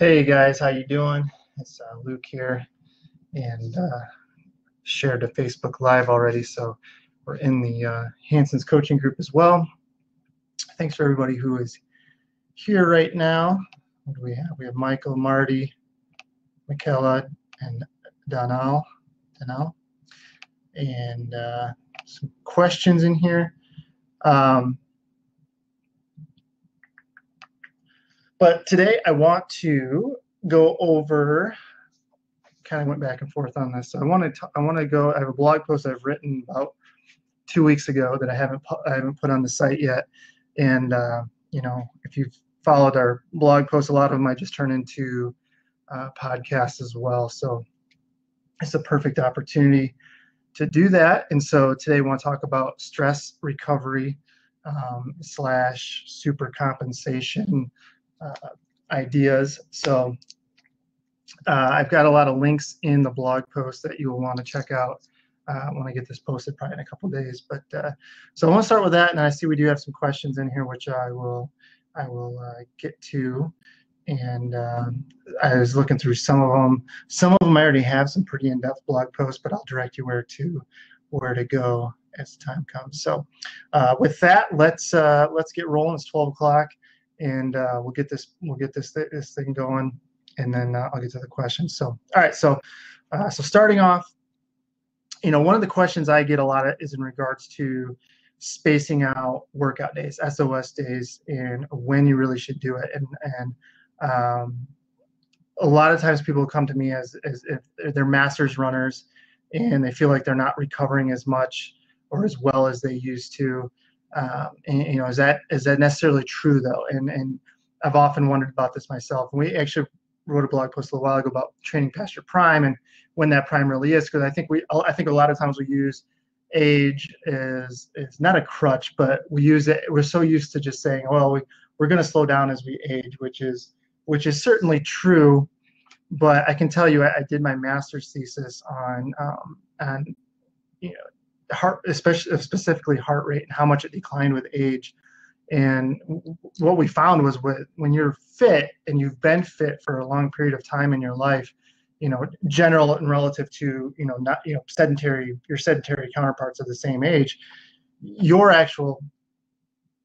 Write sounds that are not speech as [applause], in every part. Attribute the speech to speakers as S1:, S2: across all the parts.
S1: Hey guys, how you doing? It's uh, Luke here, and uh, shared a Facebook Live already, so we're in the uh, Hansons coaching group as well. Thanks for everybody who is here right now. What do we have? We have Michael, Marty, Michaela, and Donal. Donal, and uh, some questions in here. Um, But today I want to go over, kind of went back and forth on this. So I want to, I want to go, I have a blog post I've written about two weeks ago that I haven't, I haven't put on the site yet. And, uh, you know, if you've followed our blog posts, a lot of them I just turn into uh, podcasts as well. So it's a perfect opportunity to do that. And so today I want to talk about stress recovery um, slash super compensation ideas. So uh, I've got a lot of links in the blog post that you'll want to check out uh, when I get this posted, probably in a couple days. But uh, so I want to start with that, and I see we do have some questions in here, which I will I will uh, get to. And um, I was looking through some of them. Some of them I already have some pretty in-depth blog posts, but I'll direct you where to where to go as time comes. So uh, with that, let's let's get rolling. It's 12 o'clock and uh, we'll get this we'll get this this thing going, and then uh, I'll get to the questions. So, all right, so uh, so starting off, you know, one of the questions I get a lot of is in regards to spacing out workout days, SOS days, and when you really should do it, and and um, a lot of times people come to me as, as if they're masters runners and they feel like they're not recovering as much or as well as they used to um, and, you know, is that is that necessarily true though? And and I've often wondered about this myself. we actually wrote a blog post a little while ago about training past your prime and when that prime really is, because I think we I think a lot of times we use age is is not a crutch, but we use it. We're so used to just saying, well, we, we're going to slow down as we age, which is which is certainly true. But I can tell you, I, I did my master's thesis on um, on you know heart, especially specifically heart rate and how much it declined with age. And what we found was with, when you're fit and you've been fit for a long period of time in your life, you know, general and relative to, you know, not, you know, sedentary, your sedentary counterparts of the same age, your actual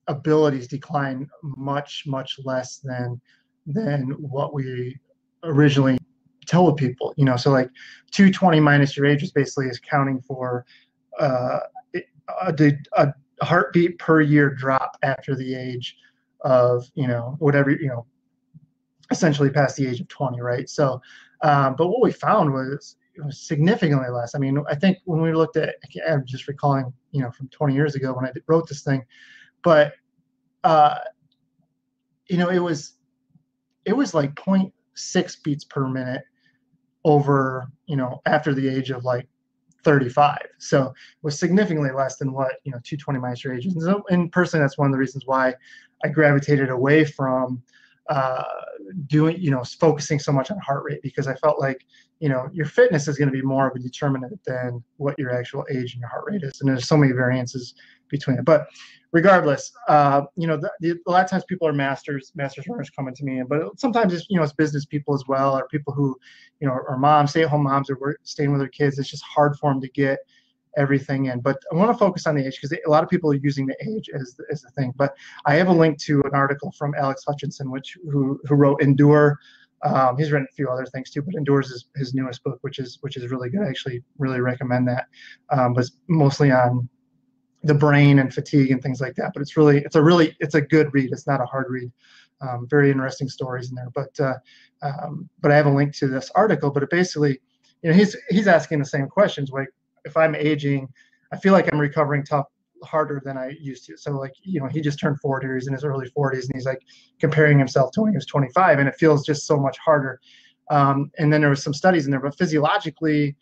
S1: abilities decline much, much less than, than what we originally told people, you know, so like 220 minus your age is basically is counting for uh, a, a heartbeat per year drop after the age of you know whatever you know essentially past the age of 20 right? So um, but what we found was, was significantly less. I mean i think when we looked at i'm just recalling you know from 20 years ago when i wrote this thing but uh, you know it was it was like 0.6 beats per minute over you know after the age of like 35. So it was significantly less than what, you know, 220 minus your age. And, so, and personally, that's one of the reasons why I gravitated away from uh, doing, you know, focusing so much on heart rate because I felt like, you know, your fitness is going to be more of a determinant than what your actual age and your heart rate is. And there's so many variances between it. But regardless, uh, you know, the, the, a lot of times people are masters, masters runners coming to me, but sometimes it's, you know, it's business people as well, or people who, you know, are moms, stay at home moms, or work, staying with their kids. It's just hard for them to get everything in. But I want to focus on the age because a lot of people are using the age as, as the thing. But I have a link to an article from Alex Hutchinson, which who, who wrote Endure. Um, he's written a few other things too, but Endures is his newest book, which is which is really good. I actually really recommend that. Um, but mostly on the brain and fatigue and things like that. But it's really it's a really it's a good read. It's not a hard read. Um, very interesting stories in there. But uh, um, but I have a link to this article. But it basically, you know, he's he's asking the same questions. Like if I'm aging, I feel like I'm recovering tough harder than I used to. So like you know, he just turned 40. He's in his early 40s, and he's like comparing himself to when he was 25, and it feels just so much harder. Um, and then there was some studies in there, but physiologically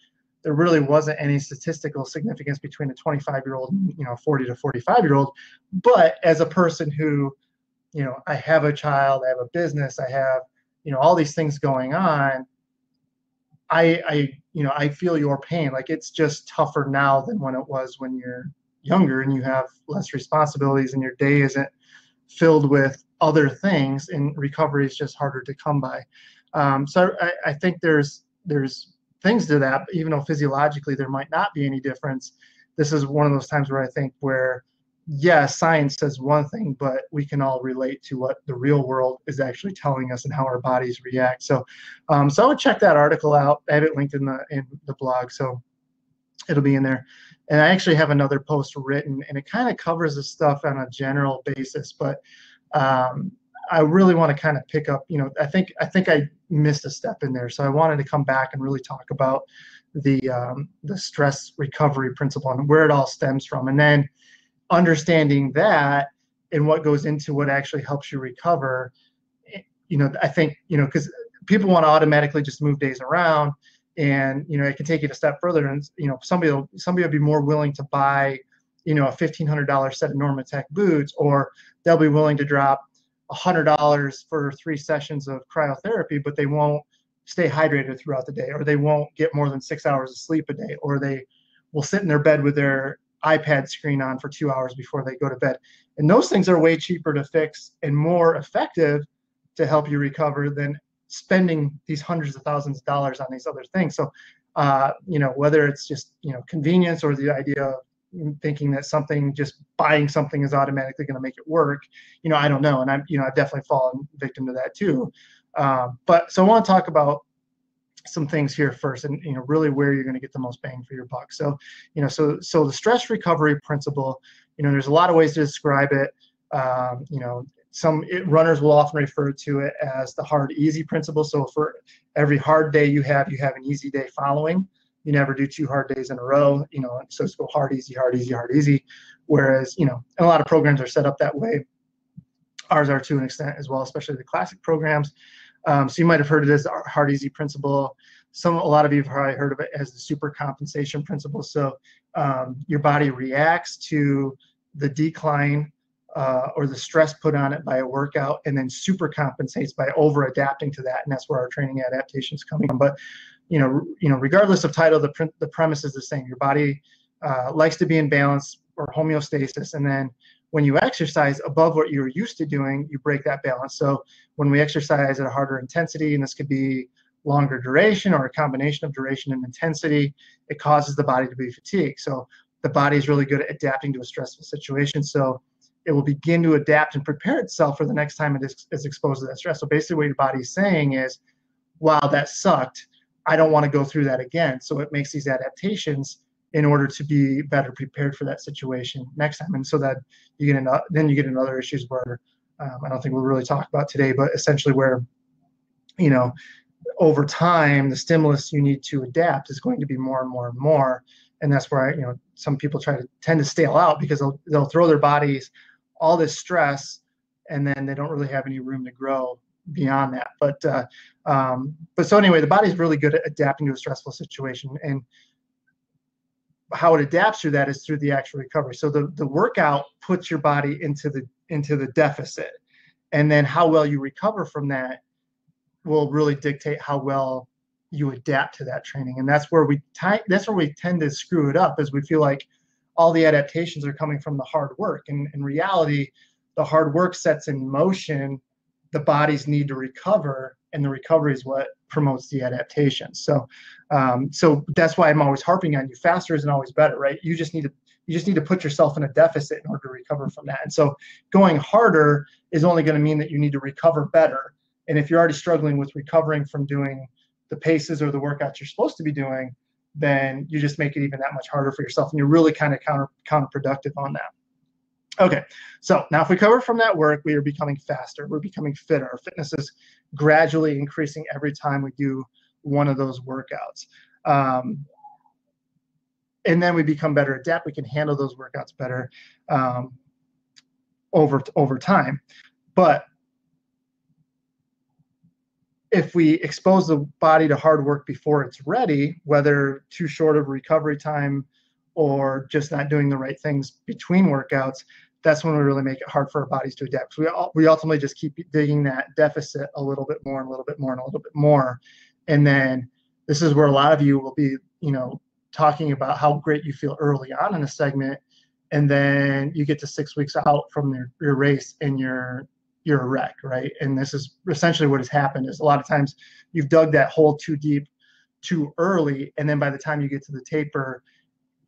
S1: there really wasn't any statistical significance between a 25 year old and you know 40 to 45 year old but as a person who you know i have a child i have a business i have you know all these things going on i i you know i feel your pain like it's just tougher now than when it was when you're younger and you have less responsibilities and your day isn't filled with other things, and recovery is just harder to come by. Um, so I, I think there's there's things to that, even though physiologically there might not be any difference. This is one of those times where I think where yeah, science says one thing, but we can all relate to what the real world is actually telling us and how our bodies react. So, um, so I would check that article out. I have it linked in the in the blog, so it'll be in there. And I actually have another post written, and it kind of covers this stuff on a general basis, but um, I really want to kind of pick up. You know, I think I think I missed a step in there, so I wanted to come back and really talk about the um, the stress recovery principle and where it all stems from, and then understanding that and what goes into what actually helps you recover you know i think you know because people want to automatically just move days around and you know it can take it a step further and you know somebody will somebody will be more willing to buy you know a $1500 set of normatec boots or they'll be willing to drop $100 for three sessions of cryotherapy but they won't stay hydrated throughout the day or they won't get more than six hours of sleep a day or they will sit in their bed with their iPad screen on for two hours before they go to bed. And those things are way cheaper to fix and more effective to help you recover than spending these hundreds of thousands of dollars on these other things. So, uh, you know, whether it's just, you know, convenience or the idea of thinking that something, just buying something is automatically going to make it work, you know, I don't know. And I'm, you know, I've definitely fallen victim to that too. Um, but so I want to talk about some things here first and you know really where you're going to get the most bang for your buck so you know so so the stress recovery principle you know there's a lot of ways to describe it um, you know some it, runners will often refer to it as the hard easy principle so for every hard day you have you have an easy day following you never do two hard days in a row you know so it's go hard easy hard easy hard easy whereas you know a lot of programs are set up that way ours are to an extent as well especially the classic programs um, so you might have heard it as hard easy principle. Some a lot of you have probably heard of it as the super compensation principle. So um, your body reacts to the decline uh, or the stress put on it by a workout, and then super compensates by over adapting to that, and that's where our training adaptations come from. But you know, you know, regardless of title, the pre- the premise is the same. Your body uh, likes to be in balance or homeostasis, and then when you exercise above what you're used to doing, you break that balance. So when we exercise at a harder intensity, and this could be longer duration or a combination of duration and intensity, it causes the body to be fatigued. So the body is really good at adapting to a stressful situation. So it will begin to adapt and prepare itself for the next time it is, is exposed to that stress. So basically, what your body is saying is, wow, that sucked. I don't want to go through that again. So it makes these adaptations in order to be better prepared for that situation next time. And so that you get into, then you get into other issues where um, I don't think we'll really talk about today, but essentially where, you know, over time, the stimulus you need to adapt is going to be more and more and more. And that's where, I, you know, some people try to tend to stale out because they'll, they'll throw their bodies all this stress and then they don't really have any room to grow beyond that. But, uh, um, but so anyway, the body's really good at adapting to a stressful situation. And how it adapts through that is through the actual recovery. So the, the workout puts your body into the into the deficit. And then how well you recover from that will really dictate how well you adapt to that training. And that's where we t- that's where we tend to screw it up is we feel like all the adaptations are coming from the hard work. And in reality, the hard work sets in motion the bodies need to recover and the recovery is what promotes the adaptation. So, um, so that's why I'm always harping on you. Faster isn't always better, right? You just need to you just need to put yourself in a deficit in order to recover from that. And so, going harder is only going to mean that you need to recover better. And if you're already struggling with recovering from doing the paces or the workouts you're supposed to be doing, then you just make it even that much harder for yourself, and you're really kind of counter counterproductive on that. Okay, so now if we cover from that work, we are becoming faster. We're becoming fitter. Our fitness is gradually increasing every time we do one of those workouts. Um, and then we become better adapt. We can handle those workouts better um, over over time. But if we expose the body to hard work before it's ready, whether too short of recovery time or just not doing the right things between workouts, that's when we really make it hard for our bodies to adapt. So we we ultimately just keep digging that deficit a little bit more and a little bit more and a little bit more, and then this is where a lot of you will be, you know, talking about how great you feel early on in the segment, and then you get to six weeks out from your, your race and you're you're a wreck, right? And this is essentially what has happened is a lot of times you've dug that hole too deep too early and then by the time you get to the taper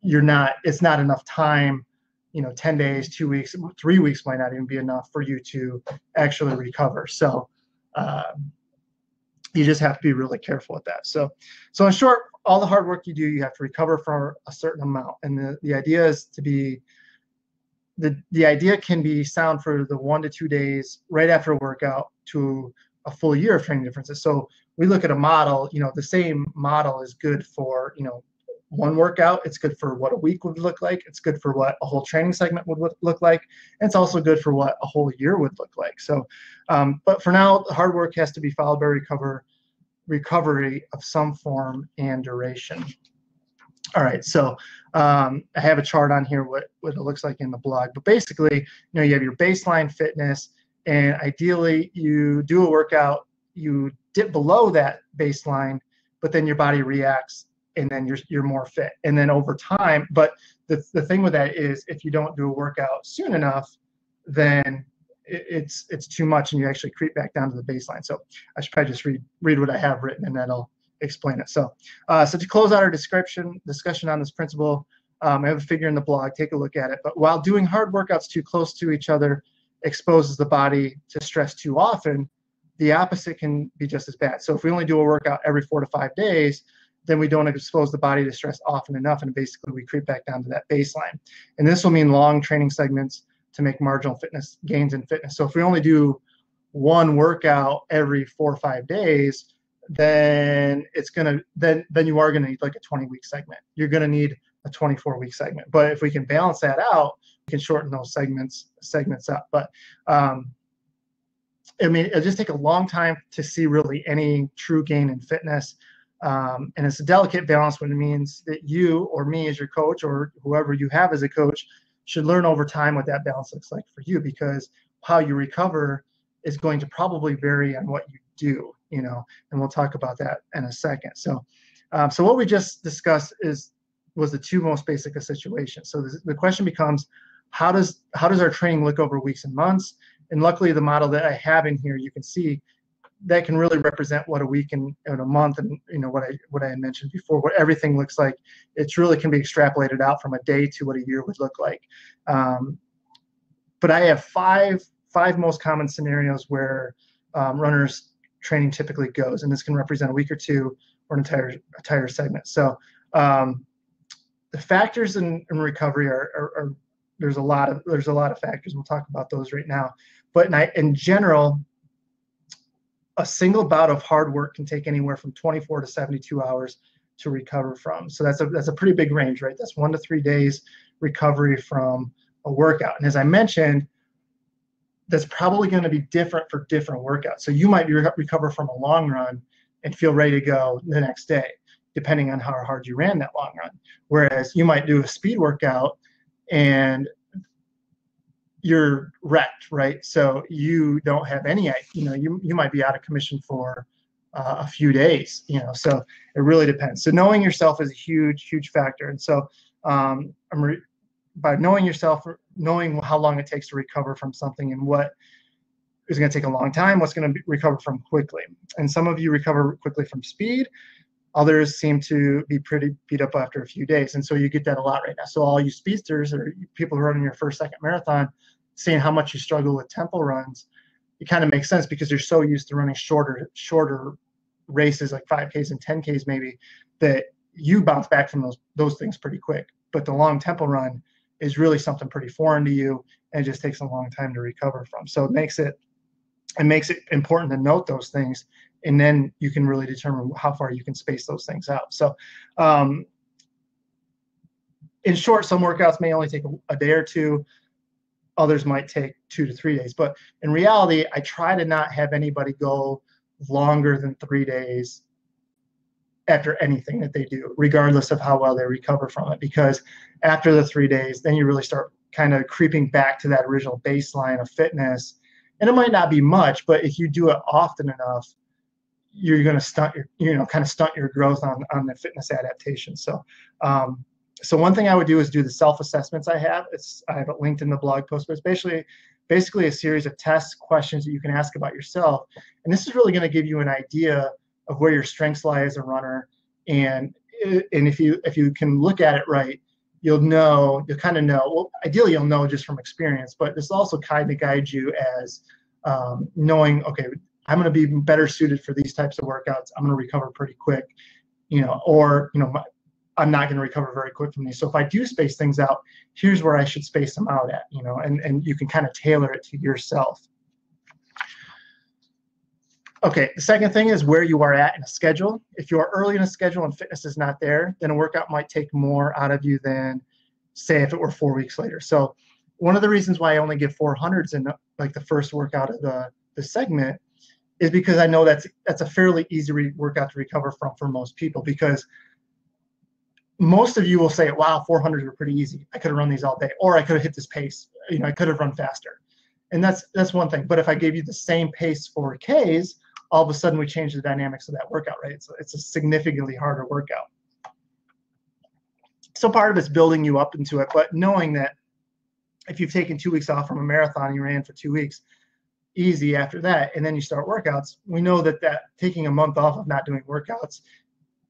S1: you're not it's not enough time you know 10 days two weeks three weeks might not even be enough for you to actually recover. So um, you just have to be really careful with that. So so in short all the hard work you do you have to recover for a certain amount. And the, the idea is to be the the idea can be sound for the one to two days right after a workout to a full year of training differences. So we look at a model, you know, the same model is good for, you know, one workout. It's good for what a week would look like. It's good for what a whole training segment would look like. And it's also good for what a whole year would look like. So, um, but for now, the hard work has to be followed by recover, recovery of some form and duration. All right, so um, I have a chart on here what, what it looks like in the blog. But basically, you know, you have your baseline fitness, and ideally you do a workout, you dip below that baseline, but then your body reacts and then you're you're more fit. And then over time, but the, the thing with that is if you don't do a workout soon enough, then it, it's it's too much and you actually creep back down to the baseline. So I should probably just read read what I have written and that'll explain it. So uh, so to close out our description discussion on this principle, um, I have a figure in the blog. Take a look at it. But while doing hard workouts too close to each other exposes the body to stress too often, the opposite can be just as bad. So if we only do a workout every four to five days, then we don't expose the body to stress often enough, and basically we creep back down to that baseline. And this will mean long training segments to make marginal fitness gains in fitness. So if we only do one workout every four or five days, then it's gonna then then you are gonna need like a 20 week segment. You're gonna need a 24 week segment. But if we can balance that out, we can shorten those segments segments up. But um, I mean, it'll just take a long time to see really any true gain in fitness. Um, and it's a delicate balance when it means that you or me as your coach or whoever you have as a coach should learn over time what that balance looks like for you because how you recover is going to probably vary on what you do, you know, and we'll talk about that in a second. So, um, so what we just discussed is was the two most basic of situations. So the, the question becomes, how does how does our training look over weeks and months? And luckily, the model that I have in here, you can see that can really represent what a week and, and, a month and you know what I what I had mentioned before, what everything looks like. It's really can be extrapolated out from a day to what a year would look like. Um, but I have five five most common scenarios where um, runners training typically goes, and this can represent a week or two or an entire entire segment. So um, the factors in, in recovery are, are, are there's a lot of there's a lot of factors. We'll talk about those right now. But in, in general, a single bout of hard work can take anywhere from 24 to 72 hours to recover from. So that's a that's a pretty big range, right? That's one to three days recovery from a workout. And as I mentioned, that's probably going to be different for different workouts. So you might be re- recover from a long run and feel ready to go the next day, depending on how hard you ran that long run. Whereas you might do a speed workout and you're wrecked, right? So you don't have any, you know, you, you might be out of commission for uh, a few days, you know, so it really depends. So knowing yourself is a huge, huge factor. And so um, I'm re- by knowing yourself, knowing how long it takes to recover from something and what is going to take a long time, what's going to recover from quickly. And some of you recover quickly from speed. Others seem to be pretty beat up after a few days. And so you get that a lot right now. So all you speedsters or people who are running your first, second marathon, seeing how much you struggle with tempo runs, it kind of makes sense because you're so used to running shorter, shorter races like 5Ks and 10Ks maybe that you bounce back from those those things pretty quick. But the long tempo run is really something pretty foreign to you and just takes a long time to recover from. So it makes it it makes it important to note those things and then you can really determine how far you can space those things out. So, um, in short, some workouts may only take a, a, day or two. Others might take two to three days. But in reality, I try to not have anybody go longer than three days after anything that they do, regardless of how well they recover from it. Because after the three days, then you really start kind of creeping back to that original baseline of fitness. And it might not be much, but if you do it often enough, you're going to stunt your, you know, kind of stunt your growth on, on the fitness adaptation. So, um, so one thing I would do is do the self assessments I have. It's I have it linked in the blog post, but it's basically basically a series of test questions that you can ask about yourself. And this is really going to give you an idea of where your strengths lie as a runner. And and if you if you can look at it right, you'll know you'll kind of know. Well, ideally you'll know just from experience, but this also kind of guides you as um, knowing okay, I'm going to be better suited for these types of workouts. I'm going to recover pretty quick, you know, or you know my, I'm not going to recover very quick from these. So if I do space things out, here's where I should space them out at, you know, and, and you can kind of tailor it to yourself. Okay, the second thing is where you are at in a schedule. If you are early in a schedule and fitness is not there, then a workout might take more out of you than say if it were four weeks later. So one of the reasons why I only give 400s in like the first workout of the, the segment is because I know that's that's a fairly easy workout to recover from for most people because most of you will say, wow, 400s were pretty easy. I could have run these all day, or I could have hit this pace. You know, I could have run faster. And that's that's one thing. But if I gave you the same pace for Ks, all of a sudden we change the dynamics of that workout, right? It's, it's a significantly harder workout. So part of it's building you up into it, but knowing that if you've taken two weeks off from a marathon, you ran for two weeks, easy after that, and then you start workouts, we know that that taking a month off of not doing workouts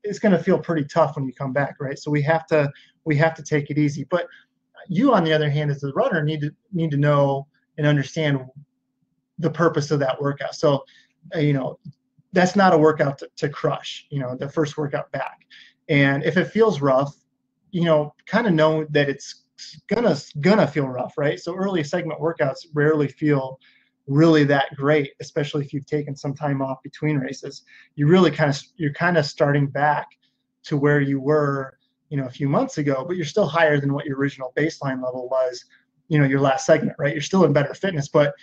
S1: it's going to feel pretty tough when you come back, right? So we have to we have to take it easy. But you, on the other hand, as a runner, need to need to know and understand the purpose of that workout. So, uh, you know, that's not a workout to, to crush. You know, the first workout back, and if it feels rough, you know, kind of know that it's gonna gonna feel rough, right? So early segment workouts rarely feel really that great, especially if you've taken some time off between races. You really kind of you're kind of starting back to where you were, you know, a few months ago, but you're still higher than what your original baseline level was, you know, your last segment, right? You're still in better fitness, but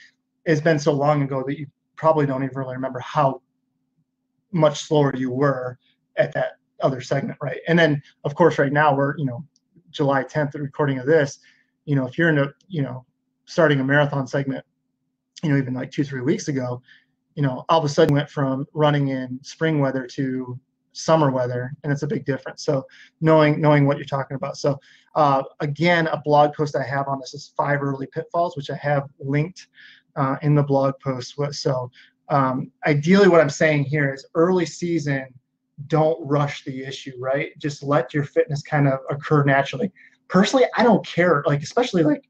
S1: it's been so long ago that you probably don't even really remember how much slower you were at that other segment, right? And then of course right now we're, you know, July 10th, the recording of this, you know, if you're in a, you know, starting a marathon segment you know, even like two, three weeks ago, you know, all of a sudden went from running in spring weather to summer weather, and it's a big difference. So knowing knowing what you're talking about. So uh, again, a blog post I have on this is five early pitfalls, which I have linked uh, in the blog post. So um, ideally, what I'm saying here is early season, don't rush the issue, right? Just let your fitness kind of occur naturally. Personally, I don't care, like especially like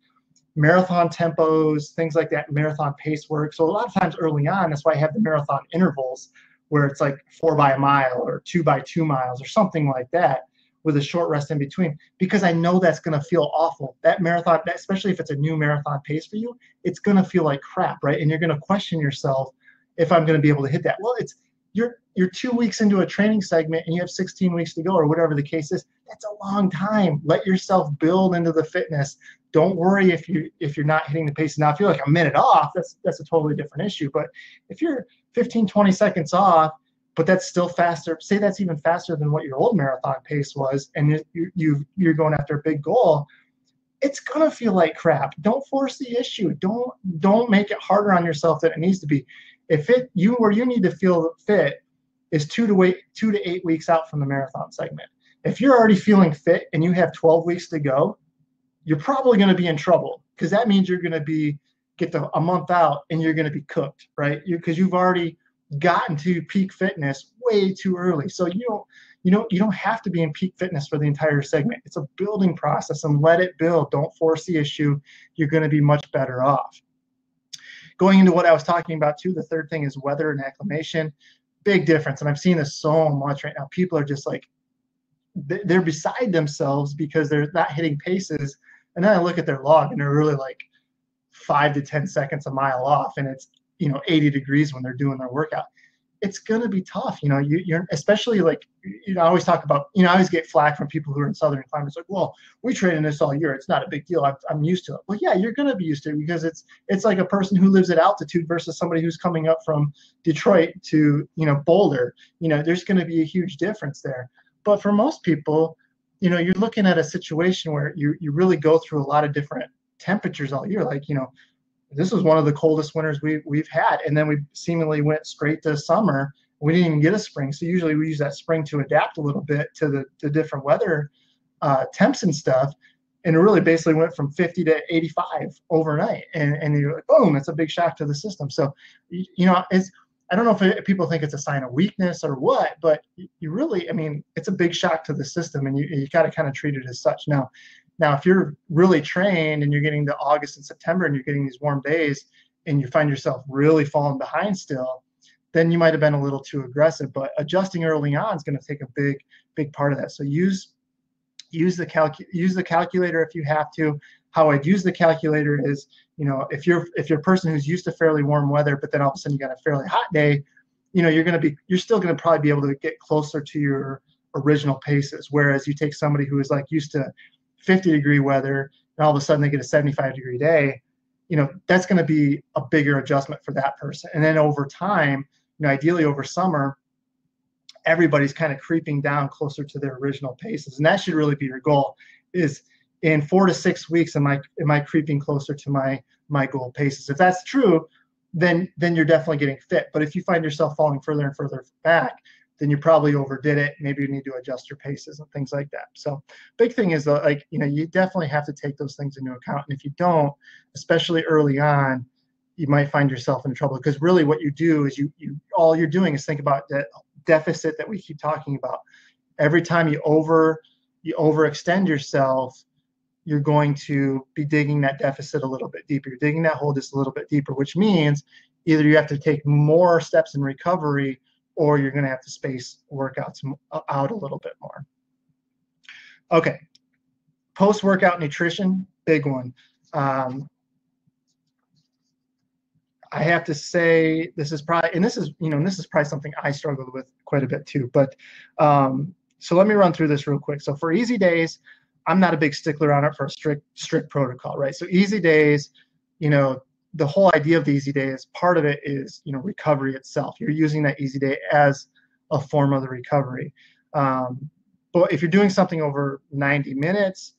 S1: marathon tempos, things like that, marathon pace work. So a lot of times early on, that's why I have the marathon intervals where it's like four by a mile or two by two miles or something like that with a short rest in between because I know that's going to feel awful. That marathon, especially if it's a new marathon pace for you, it's going to feel like crap, right? And you're going to question yourself if I'm going to be able to hit that. Well, it's you're you're two weeks into a training segment and you have 16 weeks to go or whatever the case is that's a long time let yourself build into the fitness don't worry if you if you're not hitting the pace. Now if you're like a minute off that's that's a totally different issue. But if you're 15 20 seconds off but that's still faster say that's even faster than what your old marathon pace was and you, you you're going after a big goal it's gonna feel like crap. Don't force the issue. Don't don't make it harder on yourself than it needs to be. If it you where you need to feel fit is two to wait two to eight weeks out from the marathon segment. If you're already feeling fit and you have 12 weeks to go you're probably going to be in trouble because that means you're going to be get the, a month out and you're going to be cooked, right? Because you, have already gotten to peak fitness way too early. So you don't you know you don't have to be in peak fitness for the entire segment. It's a building process and let it build. Don't force the issue. You're going to be much better off. Going into what I was talking about too, the third thing is weather and acclimation. Big difference, and I'm seeing this so much right now. People are just like they're beside themselves because they're not hitting paces and then I look at their log and they're really like five to 10 seconds a mile off. And it's, you know, 80 degrees when they're doing their workout. It's going to be tough. You know, you, you're especially like, you know, I always talk about, you know, I always get flack from people who are in Southern climates like, well, we train in this all year. It's not a big deal. I'm, I'm used to it. Well, yeah, you're going to be used to it because it's, it's like a person who lives at altitude versus somebody who's coming up from Detroit to, you know, Boulder. You know, there's going to be a huge difference there. But for most people, you know, you're looking at a situation where you you really go through a lot of different temperatures all year. Like, you know, this was one of the coldest winters we we've had, and then we seemingly went straight to summer. We didn't even get a spring, so usually we use that spring to adapt a little bit to the the different weather uh, temps and stuff, and it really basically went from 50 to 85 overnight. And and you're like, boom, it's a big shock to the system. So, you, you know, it's I don't know if it, people think it's a sign of weakness or what, but you really, I mean, it's a big shock to the system, and you you got to kind of treat it as such. Now, now if you're really trained and you're getting to August and September and you're getting these warm days, and you find yourself really falling behind still, then you might have been a little too aggressive. But adjusting early on is going to take a big, big part of that. So use use the calc use the calculator if you have to. How I'd use the calculator is, you know, if you're if you're a person who's used to fairly warm weather, but then all of a sudden you got a fairly hot day, you know, you're going to be you're still going to probably be able to get closer to your original paces. Whereas you take somebody who is like used to 50 degree weather, and all of a sudden they get a 75 degree day, you know, that's going to be a bigger adjustment for that person. And then over time, you know, ideally over summer, everybody's kind of creeping down closer to their original paces, and that should really be your goal. Is in four to six weeks, am I am I creeping closer to my my goal paces? If that's true, then then you're definitely getting fit. But if you find yourself falling further and further back, then you probably overdid it. Maybe you need to adjust your paces and things like that. So big thing is though, like you know, you definitely have to take those things into account. And if you don't, especially early on, you might find yourself in trouble because really what you do is you you all you're doing is think about that deficit that we keep talking about. Every time you over you overextend yourself, you're going to be digging that deficit a little bit deeper. You're digging that hole just a little bit deeper, which means either you have to take more steps in recovery or you're going to have to space workouts out a little bit more. Okay, post workout nutrition, big one. Um, I have to say this is probably, and this is, you know, this is probably something I struggled with quite a bit too. But um, so let me run through this real quick. So for easy days, I'm not a big stickler on it for a strict strict protocol, right? So easy days, you know, the whole idea of the easy day is part of it is you know recovery itself. You're using that easy day as a form of the recovery. Um, but if you're doing something over 90 minutes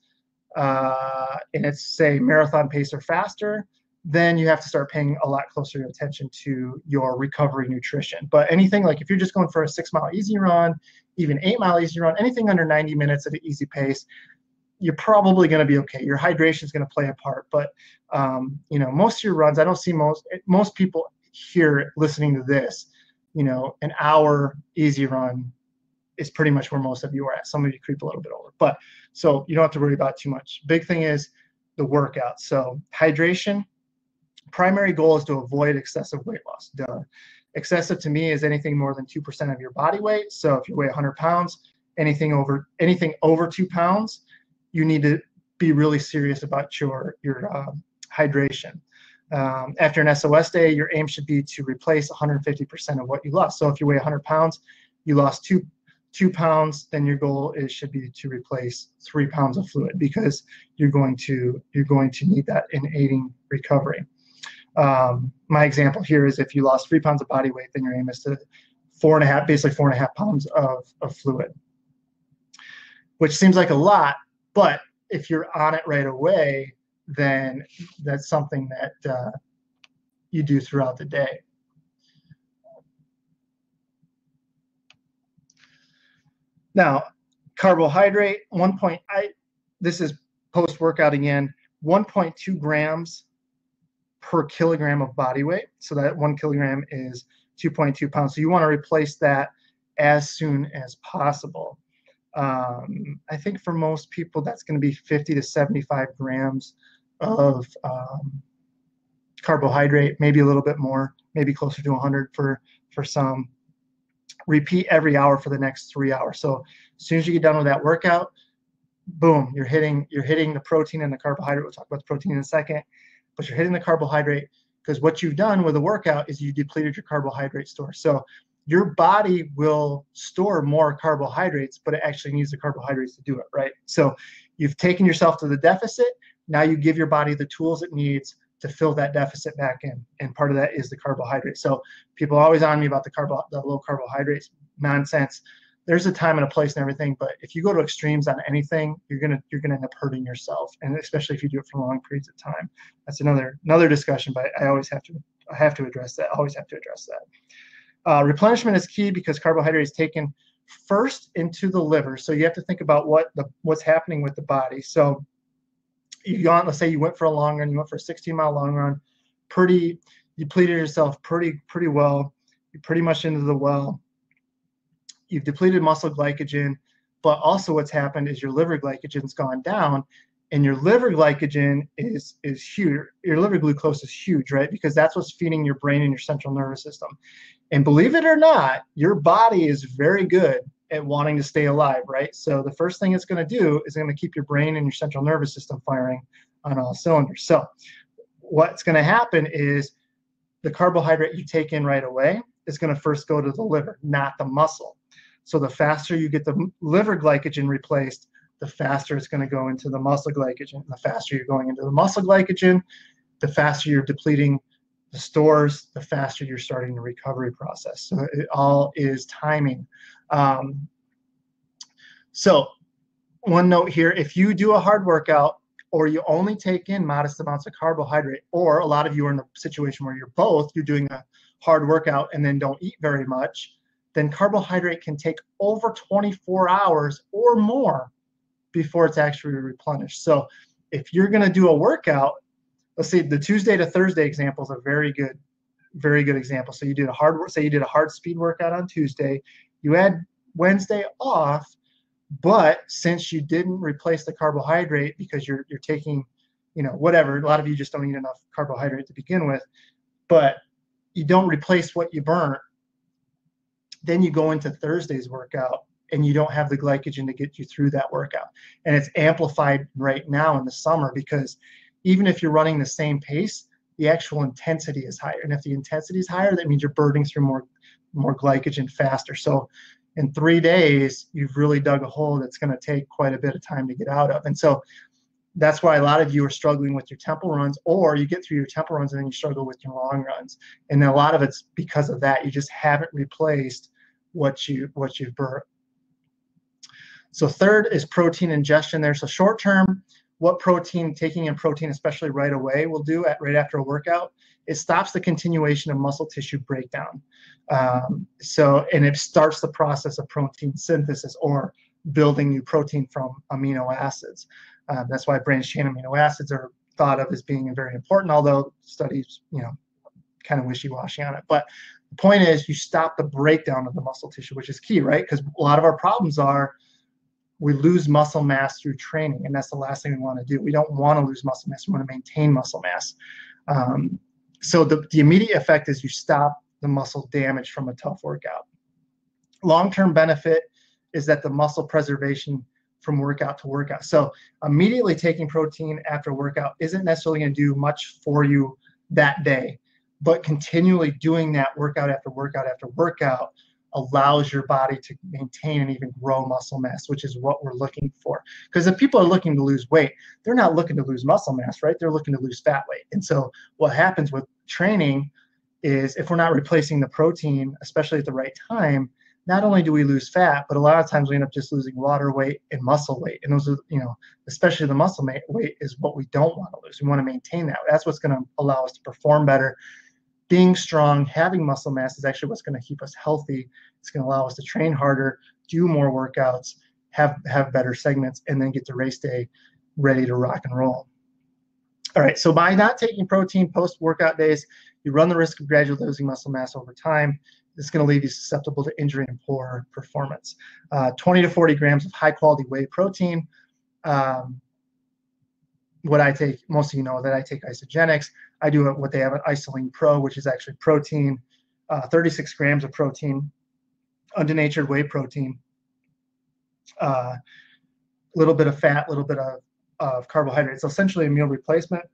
S1: uh, and it's say marathon pace or faster, then you have to start paying a lot closer attention to your recovery nutrition. But anything like if you're just going for a six mile easy run, even eight mile easy run, anything under 90 minutes at an easy pace, you're probably going to be okay. Your hydration is going to play a part, but um, you know most of your runs, I don't see most most people here listening to this. You know, an hour easy run is pretty much where most of you are at. Some of you creep a little bit over, but so you don't have to worry about too much. Big thing is the workout. So hydration, primary goal is to avoid excessive weight loss. Duh. Excessive to me is anything more than 2% of your body weight. So if you weigh 100 pounds, anything over anything over two pounds, you need to be really serious about your your uh, hydration. Um, after an SOS day, your aim should be to replace 150% of what you lost. So if you weigh 100 pounds, you lost two two pounds, then your goal is should be to replace three pounds of fluid because you're going to you're going to need that in aiding recovery. Um, my example here is if you lost three pounds of body weight, then your aim is to four and a half, basically four and a half pounds of, of fluid, which seems like a lot, but if you're on it right away, then that's something that uh, you do throughout the day. Now, carbohydrate, one point, I, this is post workout again, 1.2 grams per kilogram of body weight. So that one kilogram is 2.2 pounds. So you want to replace that as soon as possible. Um, I think for most people, that's going to be 50 to 75 grams of um, carbohydrate, maybe a little bit more, maybe closer to 100 for for some. Repeat every hour for the next three hours. So as soon as you get done with that workout, boom, you're hitting you're hitting the protein and the carbohydrate. We'll talk about the protein in a second but you're hitting the carbohydrate because what you've done with a workout is you depleted your carbohydrate store. So your body will store more carbohydrates, but it actually needs the carbohydrates to do it, right? So you've taken yourself to the deficit. Now you give your body the tools it needs to fill that deficit back in. And part of that is the carbohydrate. So people always on me about the the low carbohydrates nonsense there's a time and a place and everything but if you go to extremes on anything you're gonna you're gonna end up hurting yourself and especially if you do it for long periods of time that's another another discussion but i always have to i have to address that I always have to address that uh, replenishment is key because carbohydrate is taken first into the liver. So you have to think about what the what's happening with the body. So you gone, let's say you went for a long run, you went for a 16 mile long run, pretty, you depleted yourself pretty, pretty well. You're pretty much into the well. You've depleted muscle glycogen, but also what's happened is your liver glycogen's gone down and your liver glycogen is is huge your liver glucose is huge right? Because that's what's feeding your brain and your central nervous system. And believe it or not your body is very good at wanting to stay alive right? So the first thing it's going to do is going to keep your brain and your central nervous system firing on all cylinders. So what's going to happen is the carbohydrate you take in right away is going to first go to the liver not the muscle. So the faster you get the liver glycogen replaced the faster it's going to go into the muscle glycogen. The faster you're going into the muscle glycogen, the faster you're depleting the stores, the faster you're starting the recovery process. So it all is timing. Um, so one note here, if you do a hard workout or you only take in modest amounts of carbohydrate, or a lot of you are in a situation where you're both, you're doing a hard workout and then don't eat very much, then carbohydrate can take over 24 hours or more before it's actually replenished. So if you're going to do a workout, let's see, the Tuesday to Thursday example is a very good, very good example. So you did a hard work, say you did a hard speed workout on Tuesday, you had Wednesday off, but since you didn't replace the carbohydrate because you're you're taking, you know, whatever, a lot of you just don't eat enough carbohydrate to begin with, but you don't replace what you burn, then you go into Thursday's workout and you don't have the glycogen to get you through that workout. And it's amplified right now in the summer because even if you're running the same pace, the actual intensity is higher. And if the intensity is higher, that means you're burning through more more glycogen faster. So in three days, you've really dug a hole that's going to take quite a bit of time to get out of. And so that's why a lot of you are struggling with your tempo runs, or you get through your tempo runs and then you struggle with your long runs. And a lot of it's because of that. You just haven't replaced what you what you've burnt so third is protein ingestion there. So short term, what protein taking in protein, especially right away, will do at right after a workout, it stops the continuation of muscle tissue breakdown. Um, so and it starts the process of protein synthesis or building new protein from amino acids. Um, that's why branched chain amino acids are thought of as being very important, although studies, you know, kind of wishy-washy on it. But the point is you stop the breakdown of the muscle tissue, which is key, right? Because a lot of our problems are we lose muscle mass through training, and that's the last thing we want to do. We don't want to lose muscle mass. We want to maintain muscle mass. Um, so the, the immediate effect is you stop the muscle damage from a tough workout. Long-term benefit is that the muscle preservation from workout to workout. So immediately taking protein after workout isn't necessarily going to do much for you that day, but continually doing that workout after workout after workout allows your body to maintain and even grow muscle mass, which is what we're looking for. Because if people are looking to lose weight, they're not looking to lose muscle mass, right? They're looking to lose fat weight. And so what happens with training is if we're not replacing the protein, especially at the right time, not only do we lose fat, but a lot of times we end up just losing water weight and muscle weight. And those are, you know, especially the muscle weight is what we don't want to lose. We want to maintain that. That's what's going to allow us to perform better being strong, having muscle mass is actually what's going to keep us healthy. It's going to allow us to train harder, do more workouts, have have better segments, and then get to race day ready to rock and roll. All right, so by not taking protein post workout days, you run the risk of gradually losing muscle mass over time. It's going to leave you susceptible to injury and poor performance. Uh, 20 to 40 grams of high quality whey protein. Um, what I take, most of you know that I take Isagenix. I do what they have an IsaLean Pro, which is actually protein, uh, 36 grams of protein, undenatured whey protein, a uh, little bit of fat, a little bit of, of carbohydrates. So essentially a meal replacement.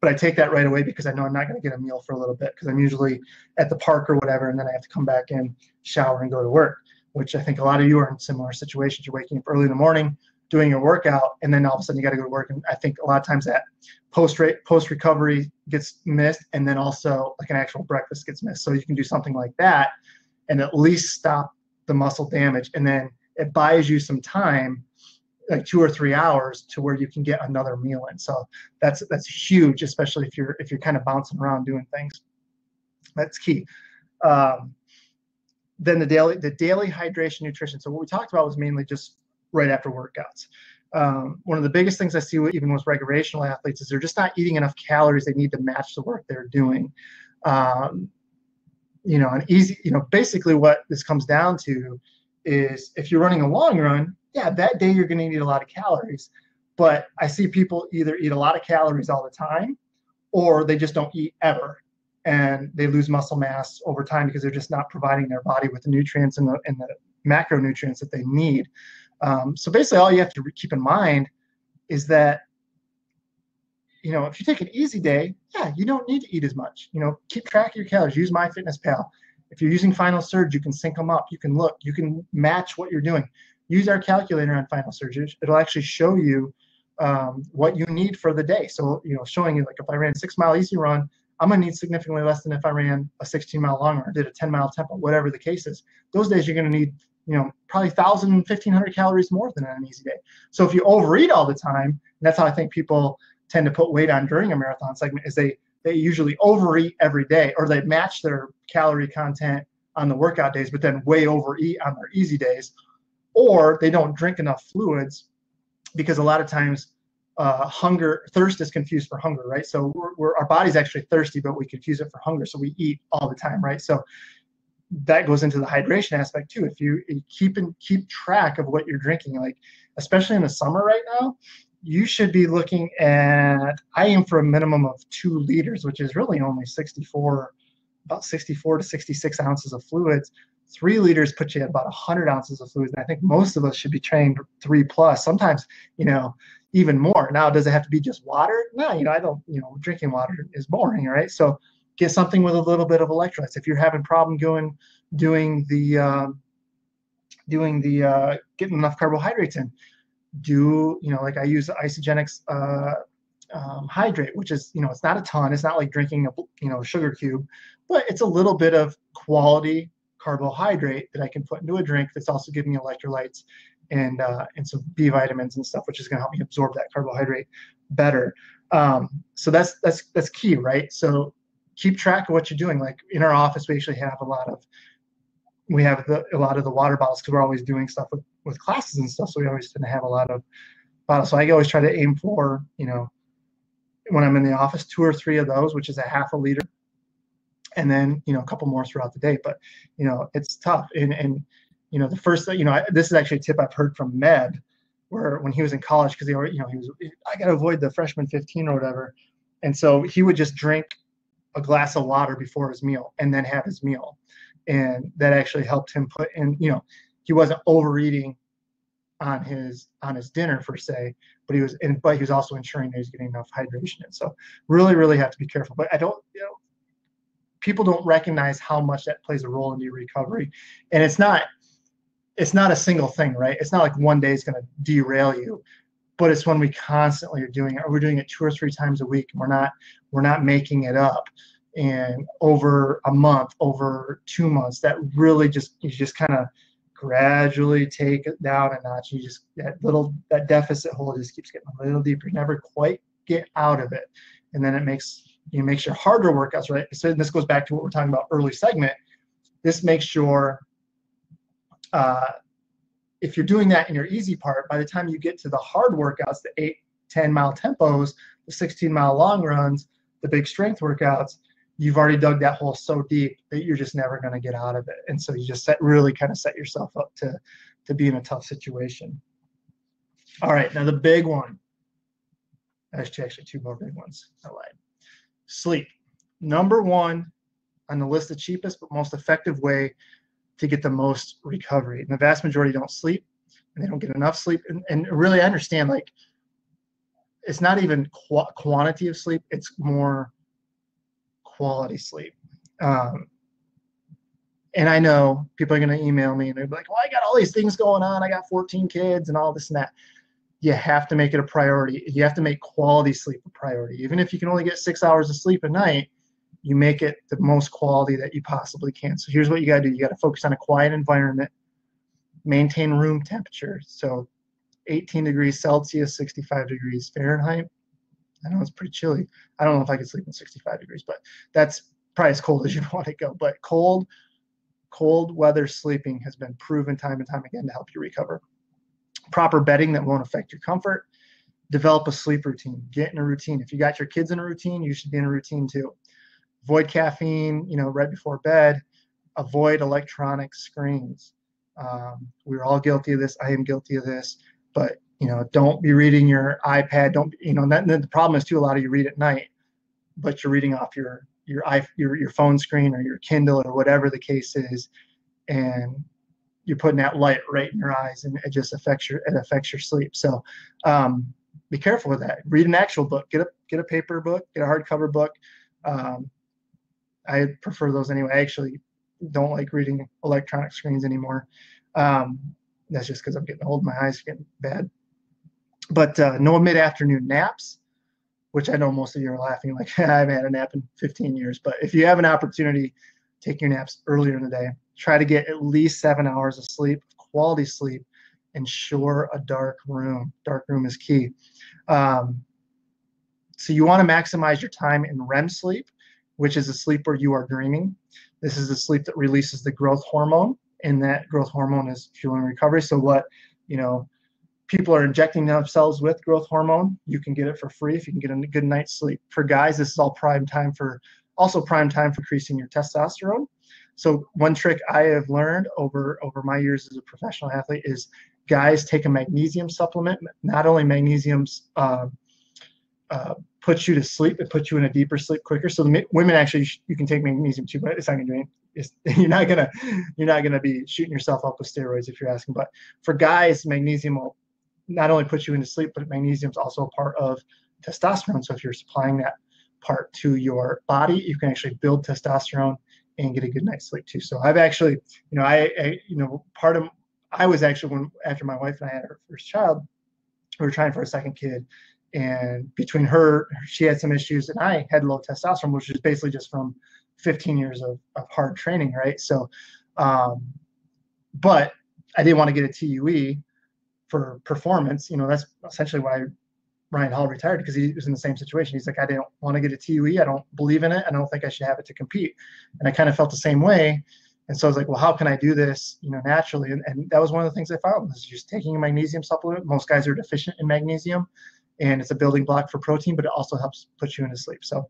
S1: But I take that right away because I know I'm not going to get a meal for a little bit because I'm usually at the park or whatever, and then I have to come back in, shower, and go to work. Which I think a lot of you are in similar situations. You're waking up early in the morning, doing your workout and then all of a sudden you got to go to work and i think a lot of times that post rate post recovery gets missed and then also like an actual breakfast gets missed. So you can do something like that and at least stop the muscle damage and then it buys you some time like two or three hours to where you can get another meal in. So that's that's huge especially if you're if you're kind of bouncing around doing things. That's key. Um, then the daily the daily hydration nutrition. So what we talked about was mainly just right after workouts. Um, one of the biggest things I see with even with recreational athletes is they're just not eating enough calories they need to match the work they're doing. Um, you know, an easy, you know, basically what this comes down to is if you're running a long run, yeah, that day you're going to need a lot of calories. But I see people either eat a lot of calories all the time or they just don't eat ever and they lose muscle mass over time because they're just not providing their body with the nutrients and the, and the macronutrients that they need. Um, so basically, all you have to keep in mind is that you know if you take an easy day, yeah, you don't need to eat as much. You know, keep track of your calories. Use MyFitnessPal. If you're using Final Surge, you can sync them up. You can look. You can match what you're doing. Use our calculator on Final Surge. It'll actually show you um, what you need for the day. So you know, showing you like if I ran six mile easy run, I'm gonna need significantly less than if I ran a 16 mile long run or did a 10 mile tempo, whatever the case is. Those days you're gonna need you know, probably 1,000, 1,500 calories more than on an easy day. So if you overeat all the time, that's how I think people tend to put weight on during a marathon segment, is they they usually overeat every day, or they match their calorie content on the workout days, but then way overeat on their easy days, or they don't drink enough fluids because a lot of times uh, hunger, thirst is confused for hunger, right? So we're, we're, our body's actually thirsty, but we confuse it for hunger. So we eat all the time, right? So that goes into the hydration aspect too. If you, keep and keep track of what you're drinking, like especially in the summer right now, you should be looking at. I aim for a minimum of two liters, which is really only 64, about 64 to 66 ounces of fluids. Three liters puts you at about 100 ounces of fluids, and I think most of us should be trained three plus. Sometimes, you know, even more. Now, does it have to be just water? No, you know, I don't. You know, drinking water is boring, right? So get something with a little bit of electrolytes. If you're having problem going doing the uh, doing the uh, getting enough carbohydrates in, do you know like I use Isagenix uh, um, hydrate, which is you know it's not a ton. It's not like drinking a you know sugar cube, but it's a little bit of quality carbohydrate that I can put into a drink that's also giving me electrolytes and uh, and some B vitamins and stuff, which is going to help me absorb that carbohydrate better. Um, so that's that's that's key, right? So keep track of what you're doing. Like in our office, we actually have a lot of we have the, a lot of the water bottles because we're always doing stuff with, with classes and stuff. So we always tend to have a lot of bottles. So I always try to aim for, you know, when I'm in the office, two or three of those, which is a half a liter, and then you know a couple more throughout the day. But you know, it's tough. And and you know, the first you know, I, this is actually a tip I've heard from Med, where when he was in college, because he already you know he was I got to avoid the freshman 15 or whatever, and so he would just drink a glass of water before his meal and then have his meal. And that actually helped him put in, you know, he wasn't overeating on his on his dinner per se, but he was in but he was also ensuring that he's getting enough hydration. And so really, really have to be careful. But I don't, you know, people don't recognize how much that plays a role in your recovery. And it's not it's not a single thing, right? It's not like one day is going to derail you but it's when we constantly are doing it. We're doing it two or three times a week. We're not we're not making it up. And over a month, over two months, that really just you just kind of gradually take it down a notch. You just that little that deficit hole just keeps getting a little deeper. You never quite get out of it, and then it makes you know, makes your harder workouts right. So this goes back to what we're talking about early segment. This makes your uh, if you're doing that in your easy part, by the time you get to the hard workouts, the eight, 10 mile tempos, the 16 mile long runs, the big strength workouts, you've already dug that hole so deep that you're just never going to get out of it. And so you just set, really kind of set yourself up to, to be in a tough situation. All right, now the big one. Actually, actually two more big ones. I lied. Sleep. Number one on the list, the cheapest but most effective way to get the most recovery. And the vast majority don't sleep and they don't get enough sleep. And, and really, I understand like it's not even qu- quantity of sleep, it's more quality sleep. Um, and I know people are going to email me and they're like, well, I got all these things going on. I got 14 kids and all this and that. You have to make it a priority. You have to make quality sleep a priority. Even if you can only get six hours of sleep a night, you make it the most quality that you possibly can. So here's what you got to do. You got to focus on a quiet environment, maintain room temperature. So 18 degrees Celsius, 65 degrees Fahrenheit. I know it's pretty chilly. I don't know if I could sleep in 65 degrees, but that's probably as cold as you [laughs] want to go. But cold, cold weather sleeping has been proven time and time again to help you recover. Proper bedding that won't affect your comfort. Develop a sleep routine. Get in a routine. If you got your kids in a routine, you should be in a routine too. Avoid caffeine, you know, right before bed. Avoid electronic screens. Um, we're all guilty of this. I am guilty of this. But you know, don't be reading your iPad. Don't you know? That, the problem is too. A lot of you read at night, but you're reading off your your your your phone screen or your Kindle or whatever the case is, and you're putting that light right in your eyes, and it just affects your it affects your sleep. So, um, be careful with that. Read an actual book. Get a get a paper book. Get a hardcover book. Um, I prefer those anyway. I actually don't like reading electronic screens anymore. Um, that's just because I'm getting old. My eyes are getting bad. But uh, no mid afternoon naps which I know most of you are laughing like [laughs] I haven't had a nap in 15 years. But if you have an opportunity, take your naps earlier in the day. Try to get at least seven hours of sleep, quality sleep. Ensure a dark room. Dark room is key. Um, so you want to maximize your time in REM sleep, which is a sleep where you are dreaming. This is the sleep that releases the growth hormone, and that growth hormone is fueling recovery. So what you know people are injecting themselves with growth hormone, you can get it for free if you can get a good night's sleep. For guys, this is all prime time for also prime time for increasing your testosterone. So one trick I have learned over over my years as a professional athlete is guys take a magnesium supplement. Not only magnesium's uh, uh, puts you to sleep, it puts you in a deeper sleep quicker. So the women actually you can take magnesium too, but it's not going to do anything. [laughs] you're not gonna you're not gonna be shooting yourself up with steroids if you're asking. But for guys, magnesium will not only put you into sleep, but magnesium is also a part of testosterone. So if you're supplying that part to your body, you can actually build testosterone and get a good night's sleep too. So I've actually, you know, I, I, you know, part of I was actually when after my wife and I had our first child, we were trying for a second kid, and between her, she had some issues, and I had low testosterone, which is basically just from 15 years of, of hard training, right? So, um, but I didn't want to get a TUE for performance, you know, that's essentially why Ryan Hall retired because he was in the same situation. He's like, I didn't want to get a TUE. I don't believe in it. I don't think I should have it to compete. And I kind of felt the same way. And so I was like, well, how can I do this, you know, naturally? And, and that was one of the things I found was just taking a magnesium supplement. Most guys are deficient in magnesium and it's a building block for protein, but it also helps put you into sleep. So,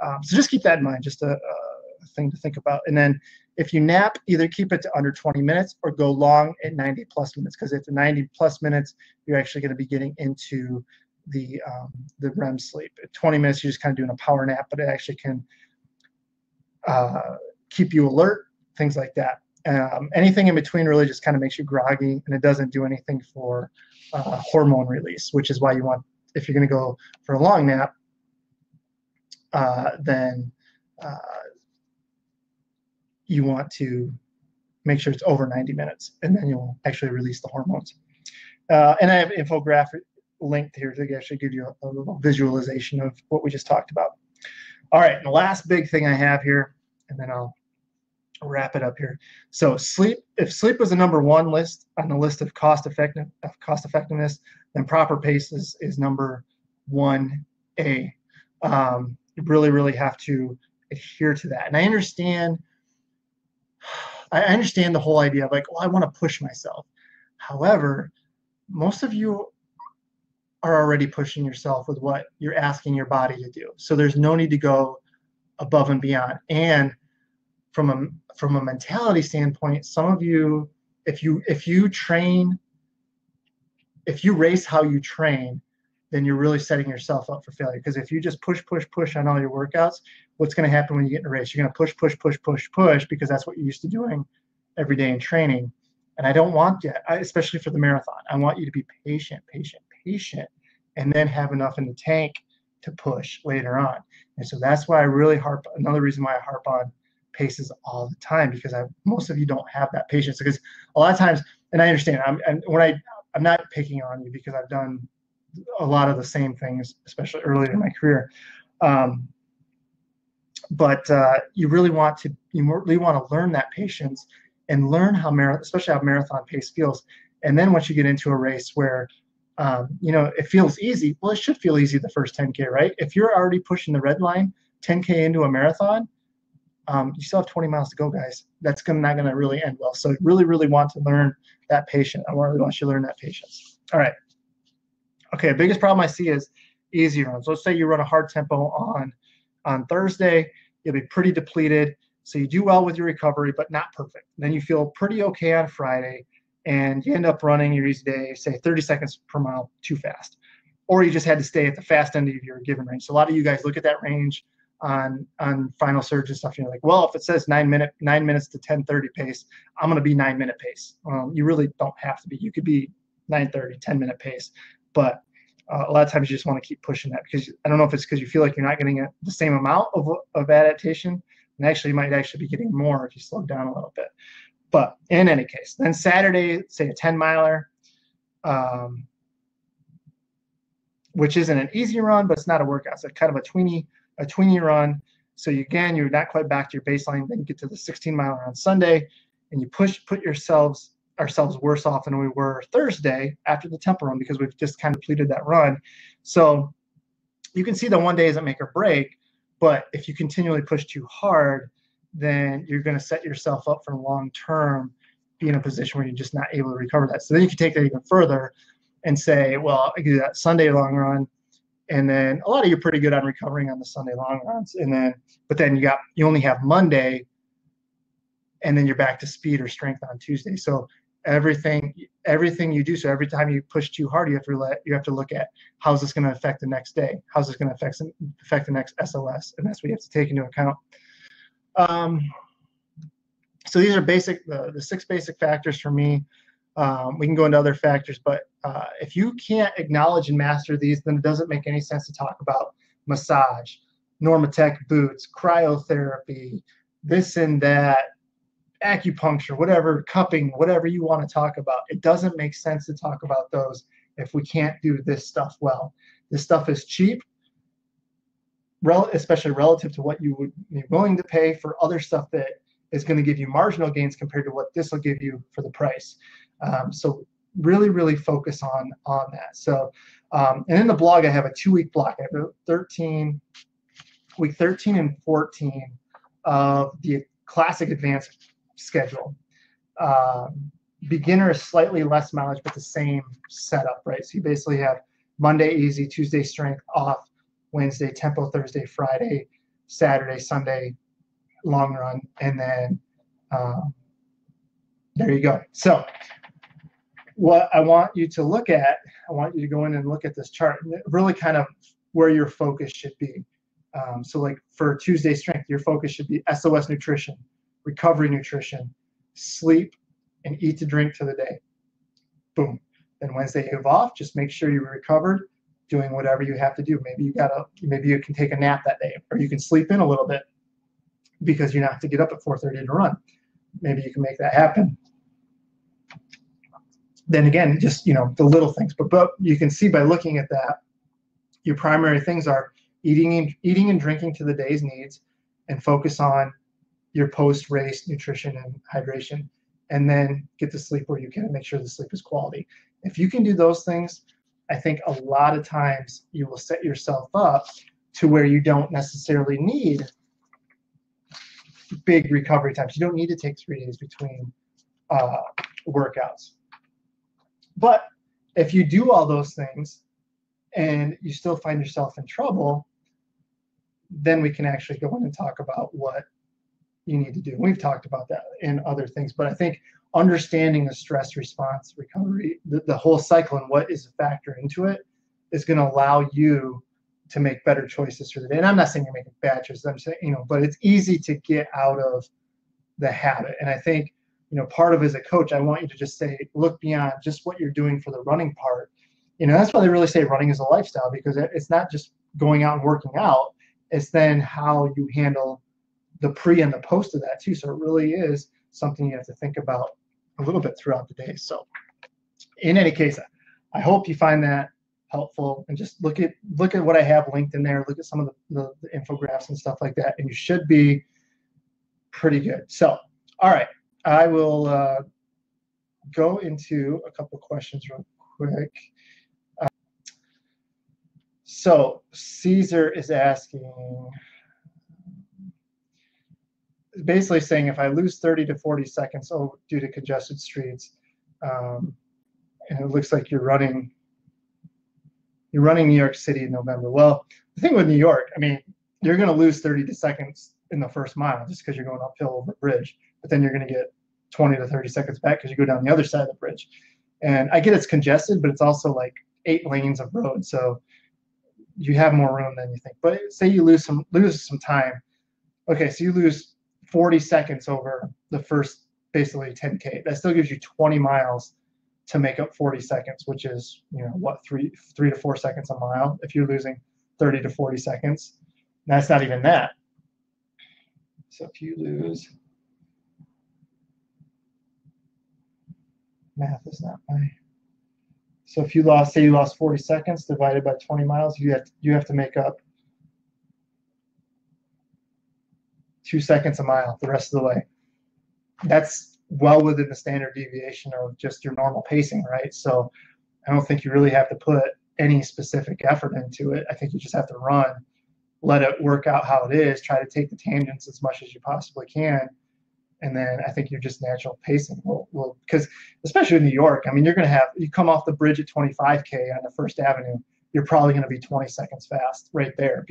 S1: um, so just keep that in mind, just a, a thing to think about. And then if you nap, either keep it to under 20 minutes or go long at 90 plus minutes because at the 90 plus minutes, you're actually going to be getting into the um, the REM sleep. At 20 minutes, you're just kind of doing a power nap, but it actually can uh, keep you alert, things like that. Um, anything in between really just kind of makes you groggy, and it doesn't do anything for uh, hormone release, which is why you want, if you're going to go for a long nap, uh, then uh, you want to make sure it's over 90 minutes, and then you'll actually release the hormones. Uh, and I have infographic linked here to actually give you a, a, little visualization of what we just talked about. All right, and the last big thing I have here, and then I'll wrap it up here. So sleep, if sleep was the number one list on the list of cost effective of cost effectiveness, then proper pace is, is number one A. Um, you really, really have to adhere to that. And I understand I understand the whole idea of like, well, I want to push myself. However, most of you are already pushing yourself with what you're asking your body to do. So there's no need to go above and beyond. And from a from a mentality standpoint, some of you, if you if you train, if you race how you train, then you're really setting yourself up for failure. Because if you just push, push, push on all your workouts, what's going to happen when you get in a race? You're going to push, push, push, push, push because that's what you're used to doing every day in training. And I don't want that, especially for the marathon. I want you to be patient, patient, patient, and then have enough in the tank to push later on. And so that's why I really harp. Another reason why I harp on paces all the time because I most of you don't have that patience because a lot of times, and I understand. I'm and when I I'm not picking on you because I've done a lot of the same things, especially earlier in my career. Um, but uh, you really want to you really want to learn that patience and learn how marathon, especially how marathon pace feels. And then once you get into a race where um, you know it feels easy, well, it should feel easy the first 10k, right? If you're already pushing the red line 10k into a marathon, um, you still have 20 miles to go, guys. That's gonna, not going to really end well. So really, really want to learn that patient. I really want you to learn that patience. All right. Okay, biggest problem I see is easy runs. Let's say you run a hard tempo on on Thursday, you'll be pretty depleted. So you do well with your recovery, but not perfect. Then you feel pretty okay on Friday, and you end up running your easy day, say 30 seconds per mile too fast. Or you just had to stay at the fast end of your given range. So a lot of you guys look at that range on on final surge and stuff. You're like, well, if it says nine minute nine minutes to 10:30 pace, I'm gonna be nine minute pace. Um, you really don't have to be. You could be 9:30, 10 minute pace, but uh, a lot of times you just want to keep pushing that because I don't know if it's because you feel like you're not getting a, the same amount of, of adaptation, and actually you might actually be getting more if you slow down a little bit. But in any case, then Saturday, say a 10 miler, um, which isn't an easy run, but it's not a workout. It's kind of a tweeny, a tweeny run. So you, again, you're not quite back to your baseline. Then you get to the 16 miler on Sunday, and you push, put yourselves ourselves worse off than we were Thursday after the tempo run because we've just kind of completed that run. So you can see the one day doesn't make or break, but if you continually push too hard, then you're going to set yourself up for long term be in a position where you're just not able to recover that. So then you can take that even further and say, well, I do that Sunday long run, and then a lot of you are pretty good on recovering on the Sunday long runs, and then but then you got you only have Monday, and then you're back to speed or strength on Tuesday. So everything everything you do so every time you push too hard you have to let you have to look at how's this going to affect the next day? How's this going to affect affect the next SOS, and that's what you have to take into account. Um, so these are basic the, the six basic factors for me. Um, we can go into other factors but uh, if you can't acknowledge and master these then it doesn't make any sense to talk about massage normatec boots cryotherapy this and that acupuncture, whatever, cupping, whatever you want to talk about. It doesn't make sense to talk about those if we can't do this stuff well. This stuff is cheap, especially relative to what you would be willing to pay for other stuff that is going to give you marginal gains compared to what this will give you for the price. Um, so really, really focus on on that. So, um, and in the blog, I have a two week block. I have 13, week 13 and 14 of the classic advanced schedule. Um, beginner is slightly less mileage, but the same setup, right? So you basically have Monday easy, Tuesday strength off, Wednesday tempo, Thursday, Friday, Saturday, Sunday long run, and then um, there you go. So what I want you to look at, I want you to go in and look at this chart, really kind of where your focus should be. Um, so like for Tuesday strength, your focus should be SOS nutrition, recovery nutrition, sleep, and eat to drink to the day. Boom. Then Wednesday you have off. Just make sure you're recovered, doing whatever you have to do. Maybe you gotta, maybe you can take a nap that day, or you can sleep in a little bit because you don't have to get up at 4:30 to run. Maybe you can make that happen. Then again, just you know the little things, but but you can see by looking at that, your primary things are eating and eating and drinking to the day's needs, and focus on your post race nutrition and hydration, and then get to sleep where you can and make sure the sleep is quality. If you can do those things, I think a lot of times you will set yourself up to where you don't necessarily need big recovery times. You don't need to take three days between uh, workouts. But if you do all those things and you still find yourself in trouble, then we can actually go in and talk about what you need to do. We've talked about that in other things, but I think understanding the stress response recovery, the, the whole cycle and what is a factor into it is going to allow you to make better choices for the day. And I'm not saying you're making bad choices. I'm saying, you know, but it's easy to get out of the habit. And I think, you know, part of as a coach, I want you to just say, look beyond just what you're doing for the running part. You know, that's why they really say running is a lifestyle because it's not just going out and working out. It's then how you handle the pre and the post of that too. So it really is something you have to think about a little bit throughout the day. So in any case, I hope you find that helpful and just look at look at what I have linked in there. Look at some of the, the, the infographics and stuff like that, and you should be pretty good. So, all right, I will uh, go into a couple questions real quick. Uh, so Caesar is asking basically saying if I lose 30 to 40 seconds oh, due to congested streets, um, and it looks like you're running you're running New York City in November. Well, the thing with New York, I mean, you're going to lose 30 to seconds in the first mile just because you're going uphill over a bridge, but then you're going to get 20 to 30 seconds back because you go down the other side of the bridge. And I get it's congested, but it's also like eight lanes of road, so you have more room than you think. But say you lose some lose some time. Okay, so you lose 40 seconds over the first basically 10k. That still gives you 20 miles to make up 40 seconds, which is you know what three three to four seconds a mile. If you're losing 30 to 40 seconds, that's not even that. So if you lose, math is not my. So if you lost, say you lost 40 seconds divided by 20 miles, you have to, you have to make up two seconds a mile the rest of the way. That's well within the standard deviation of just your normal pacing, right? So I don't think you really have to put any specific effort into it. I think you just have to run, let it work out how it is, try to take the tangents as much as you possibly can. And then I think you're just natural pacing will, will because especially in New York, I mean, you're going to have, you come off the bridge at 25K on the First Avenue, you're probably going to be 20 seconds fast right there